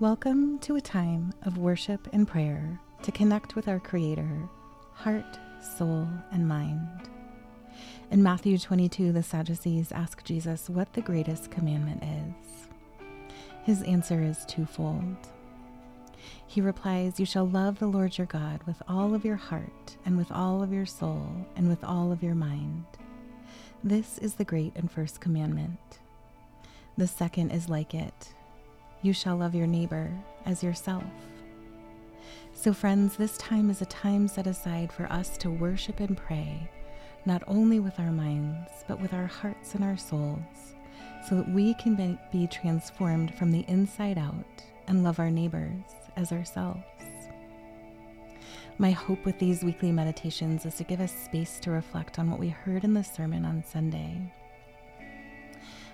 Welcome to a time of worship and prayer to connect with our Creator, heart, soul, and mind. In Matthew 22, the Sadducees ask Jesus what the greatest commandment is. His answer is twofold. He replies, You shall love the Lord your God with all of your heart, and with all of your soul, and with all of your mind. This is the great and first commandment. The second is like it you shall love your neighbor as yourself. So, friends, this time is a time set aside for us to worship and pray, not only with our minds, but with our hearts and our souls, so that we can be transformed from the inside out and love our neighbors as ourselves. My hope with these weekly meditations is to give us space to reflect on what we heard in the sermon on Sunday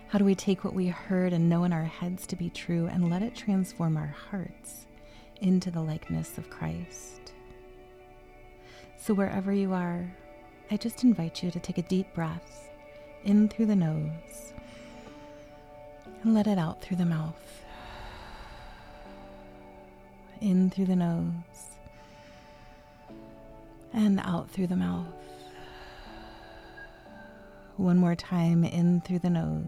how do we take what we heard and know in our heads to be true and let it transform our hearts into the likeness of Christ? So, wherever you are, I just invite you to take a deep breath in through the nose and let it out through the mouth. In through the nose and out through the mouth. One more time in through the nose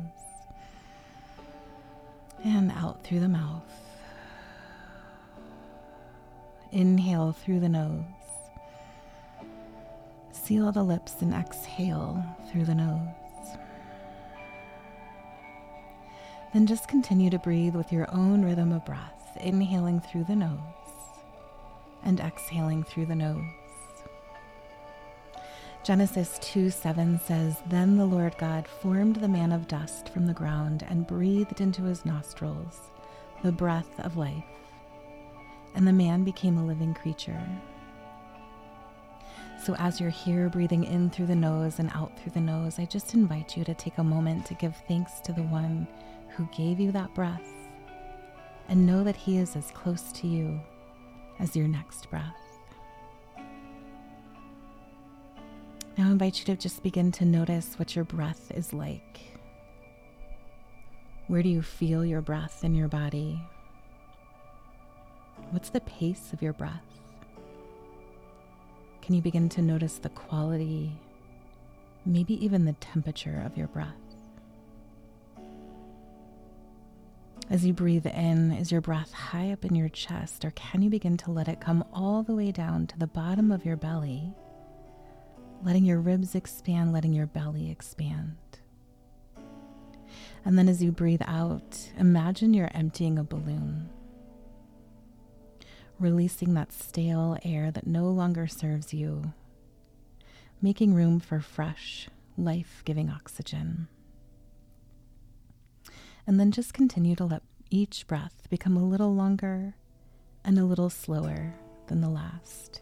and out through the mouth. Inhale through the nose. Seal the lips and exhale through the nose. Then just continue to breathe with your own rhythm of breath, inhaling through the nose and exhaling through the nose. Genesis 2 7 says, Then the Lord God formed the man of dust from the ground and breathed into his nostrils the breath of life, and the man became a living creature. So, as you're here breathing in through the nose and out through the nose, I just invite you to take a moment to give thanks to the one who gave you that breath and know that he is as close to you as your next breath. Now I invite you to just begin to notice what your breath is like. Where do you feel your breath in your body? What's the pace of your breath? Can you begin to notice the quality, maybe even the temperature of your breath? As you breathe in, is your breath high up in your chest, or can you begin to let it come all the way down to the bottom of your belly? Letting your ribs expand, letting your belly expand. And then as you breathe out, imagine you're emptying a balloon, releasing that stale air that no longer serves you, making room for fresh, life giving oxygen. And then just continue to let each breath become a little longer and a little slower than the last.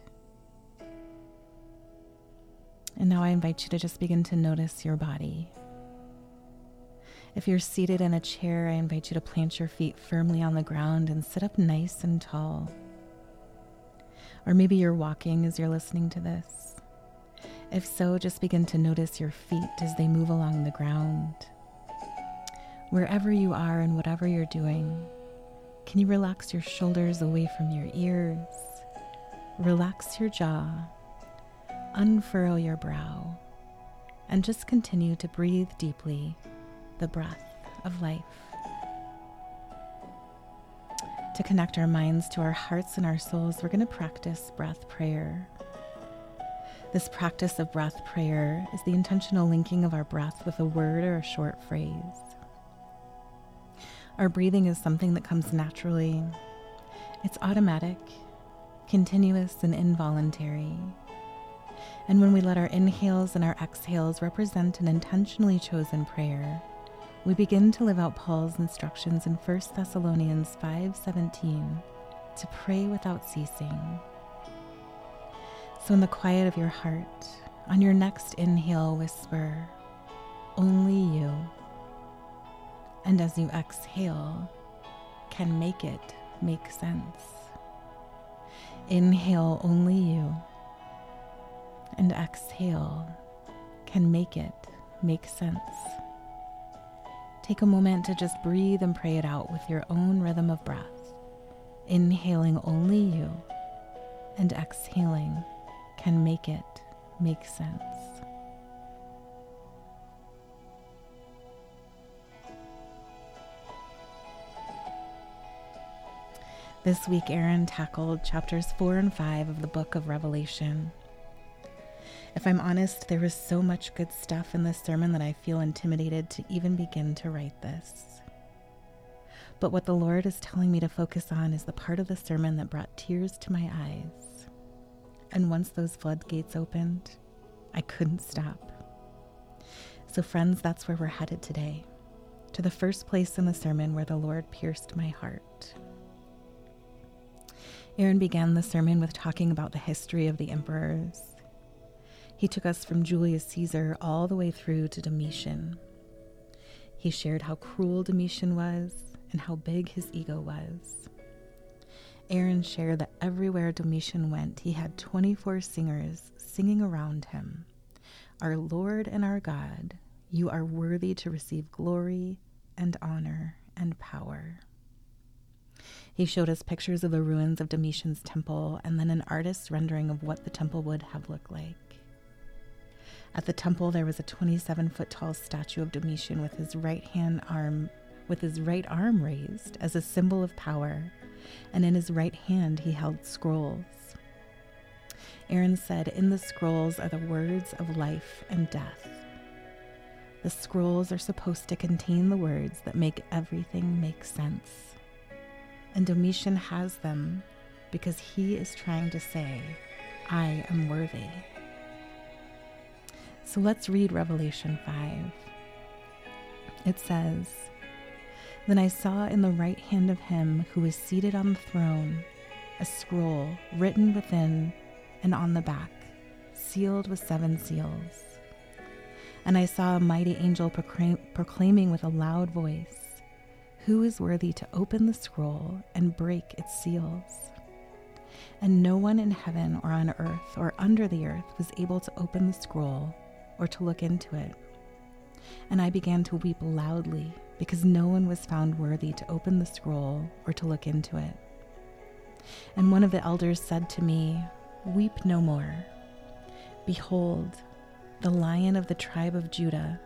And now I invite you to just begin to notice your body. If you're seated in a chair, I invite you to plant your feet firmly on the ground and sit up nice and tall. Or maybe you're walking as you're listening to this. If so, just begin to notice your feet as they move along the ground. Wherever you are and whatever you're doing, can you relax your shoulders away from your ears? Relax your jaw unfurl your brow and just continue to breathe deeply the breath of life. To connect our minds to our hearts and our souls, we're going to practice breath prayer. This practice of breath prayer is the intentional linking of our breath with a word or a short phrase. Our breathing is something that comes naturally, it's automatic, continuous, and involuntary. And when we let our inhales and our exhales represent an intentionally chosen prayer, we begin to live out Paul's instructions in 1 Thessalonians 5:17 to pray without ceasing. So in the quiet of your heart, on your next inhale whisper, only you. And as you exhale, can make it make sense. Inhale only you and exhale can make it make sense. Take a moment to just breathe and pray it out with your own rhythm of breath, inhaling only you and exhaling can make it make sense. This week, Aaron tackled chapters 4 and 5 of the book of Revelation. If I'm honest, there was so much good stuff in this sermon that I feel intimidated to even begin to write this. But what the Lord is telling me to focus on is the part of the sermon that brought tears to my eyes. And once those floodgates opened, I couldn't stop. So, friends, that's where we're headed today to the first place in the sermon where the Lord pierced my heart. Aaron began the sermon with talking about the history of the emperors. He took us from Julius Caesar all the way through to Domitian. He shared how cruel Domitian was and how big his ego was. Aaron shared that everywhere Domitian went, he had 24 singers singing around him Our Lord and our God, you are worthy to receive glory and honor and power. He showed us pictures of the ruins of Domitian's temple and then an artist's rendering of what the temple would have looked like. At the temple, there was a 27 foot tall statue of Domitian with his right hand arm, with his right arm raised as a symbol of power, and in his right hand he held scrolls. Aaron said, In the scrolls are the words of life and death. The scrolls are supposed to contain the words that make everything make sense. And Domitian has them because he is trying to say, I am worthy. So let's read Revelation 5. It says, Then I saw in the right hand of him who is seated on the throne a scroll written within and on the back, sealed with seven seals. And I saw a mighty angel proclaim, proclaiming with a loud voice, who is worthy to open the scroll and break its seals? And no one in heaven or on earth or under the earth was able to open the scroll or to look into it. And I began to weep loudly because no one was found worthy to open the scroll or to look into it. And one of the elders said to me, Weep no more. Behold, the lion of the tribe of Judah,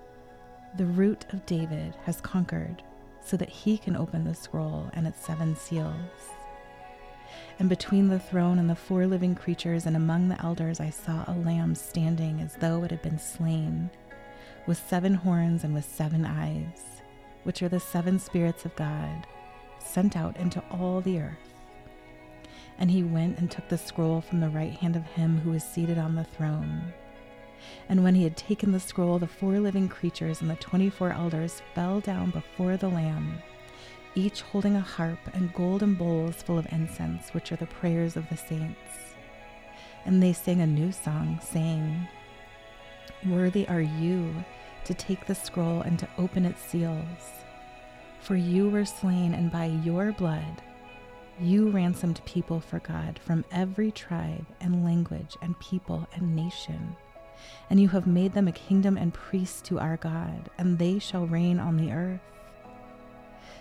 the root of David, has conquered so that he can open the scroll and its seven seals. And between the throne and the four living creatures and among the elders, I saw a lamb standing as though it had been slain, with seven horns and with seven eyes, which are the seven spirits of God, sent out into all the earth. And he went and took the scroll from the right hand of him who was seated on the throne. And when he had taken the scroll, the four living creatures and the twenty four elders fell down before the Lamb, each holding a harp and golden bowls full of incense, which are the prayers of the saints. And they sang a new song, saying, Worthy are you to take the scroll and to open its seals. For you were slain, and by your blood you ransomed people for God from every tribe and language and people and nation and you have made them a kingdom and priests to our God, and they shall reign on the earth.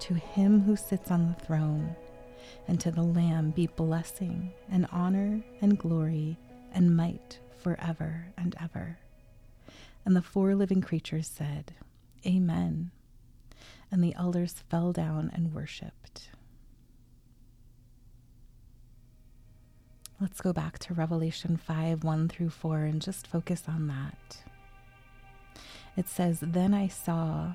To him who sits on the throne and to the Lamb be blessing and honor and glory and might forever and ever. And the four living creatures said, Amen. And the elders fell down and worshipped. Let's go back to Revelation 5 1 through 4 and just focus on that. It says, Then I saw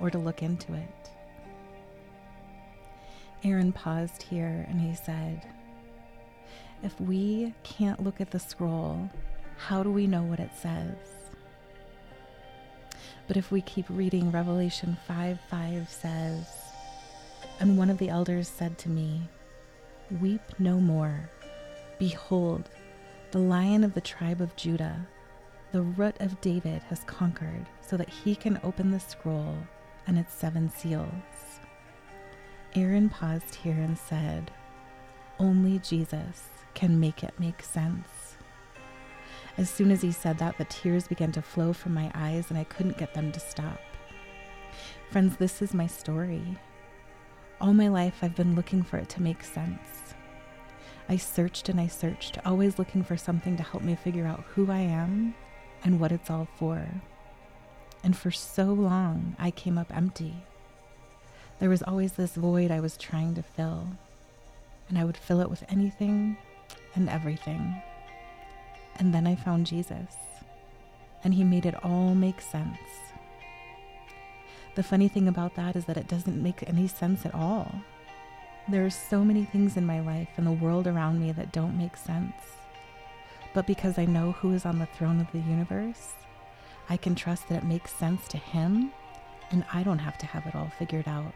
or to look into it. Aaron paused here and he said, If we can't look at the scroll, how do we know what it says? But if we keep reading, Revelation 5 5 says, And one of the elders said to me, Weep no more. Behold, the lion of the tribe of Judah, the root of David, has conquered, so that he can open the scroll and its seven seals. Aaron paused here and said, Only Jesus can make it make sense. As soon as he said that, the tears began to flow from my eyes and I couldn't get them to stop. Friends, this is my story. All my life, I've been looking for it to make sense. I searched and I searched, always looking for something to help me figure out who I am and what it's all for. And for so long, I came up empty. There was always this void I was trying to fill, and I would fill it with anything and everything. And then I found Jesus, and He made it all make sense. The funny thing about that is that it doesn't make any sense at all. There are so many things in my life and the world around me that don't make sense. But because I know who is on the throne of the universe, I can trust that it makes sense to Him, and I don't have to have it all figured out.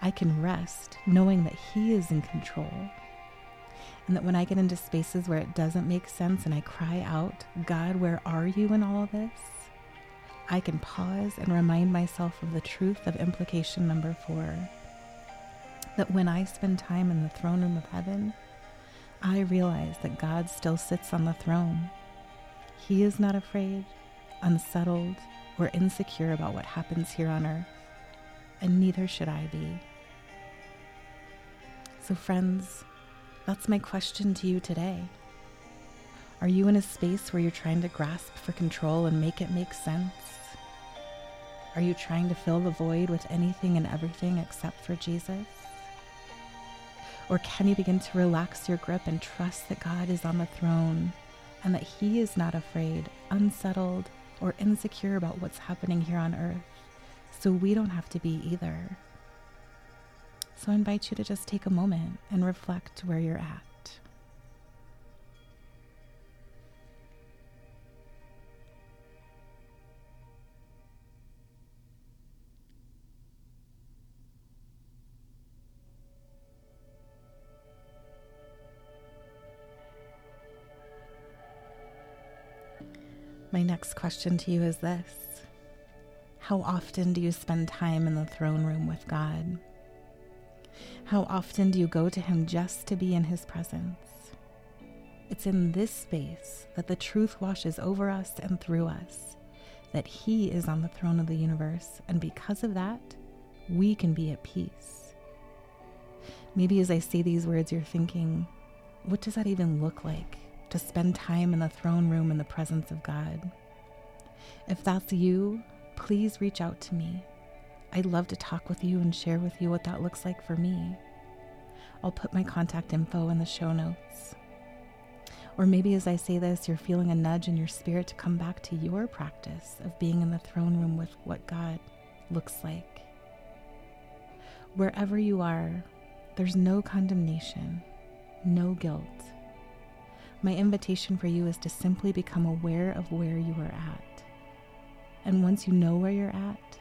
I can rest knowing that He is in control and that when I get into spaces where it doesn't make sense and I cry out, God, where are you in all of this? I can pause and remind myself of the truth of implication number four that when I spend time in the throne room of heaven, I realize that God still sits on the throne. He is not afraid, unsettled, or insecure about what happens here on earth, and neither should I be. So, friends, that's my question to you today. Are you in a space where you're trying to grasp for control and make it make sense? Are you trying to fill the void with anything and everything except for Jesus? Or can you begin to relax your grip and trust that God is on the throne and that He is not afraid, unsettled, or insecure about what's happening here on earth? So we don't have to be either. So I invite you to just take a moment and reflect where you're at. My next question to you is this How often do you spend time in the throne room with God? How often do you go to Him just to be in His presence? It's in this space that the truth washes over us and through us, that He is on the throne of the universe, and because of that, we can be at peace. Maybe as I say these words, you're thinking, what does that even look like to spend time in the throne room in the presence of God? If that's you, please reach out to me. I'd love to talk with you and share with you what that looks like for me. I'll put my contact info in the show notes. Or maybe as I say this, you're feeling a nudge in your spirit to come back to your practice of being in the throne room with what God looks like. Wherever you are, there's no condemnation, no guilt. My invitation for you is to simply become aware of where you are at. And once you know where you're at,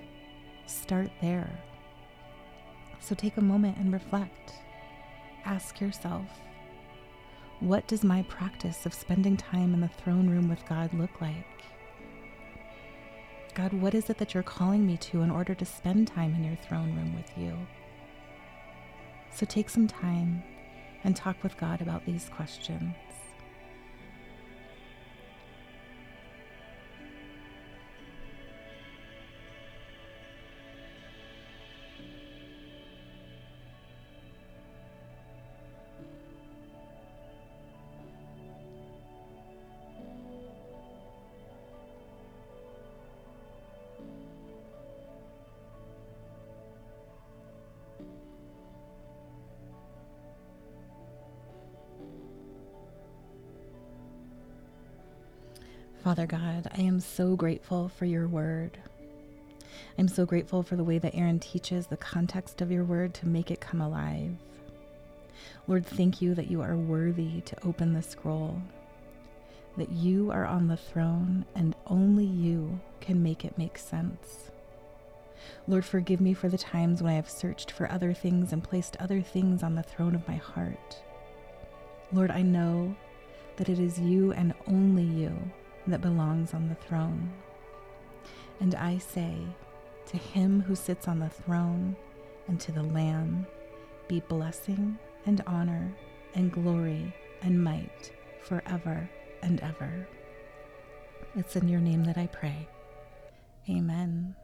Start there. So take a moment and reflect. Ask yourself, what does my practice of spending time in the throne room with God look like? God, what is it that you're calling me to in order to spend time in your throne room with you? So take some time and talk with God about these questions. Father God, I am so grateful for your word. I'm so grateful for the way that Aaron teaches the context of your word to make it come alive. Lord, thank you that you are worthy to open the scroll, that you are on the throne, and only you can make it make sense. Lord, forgive me for the times when I have searched for other things and placed other things on the throne of my heart. Lord, I know that it is you and only you that belongs on the throne. And I say, to him who sits on the throne and to the Lamb be blessing and honor and glory and might forever and ever. It's in your name that I pray. Amen.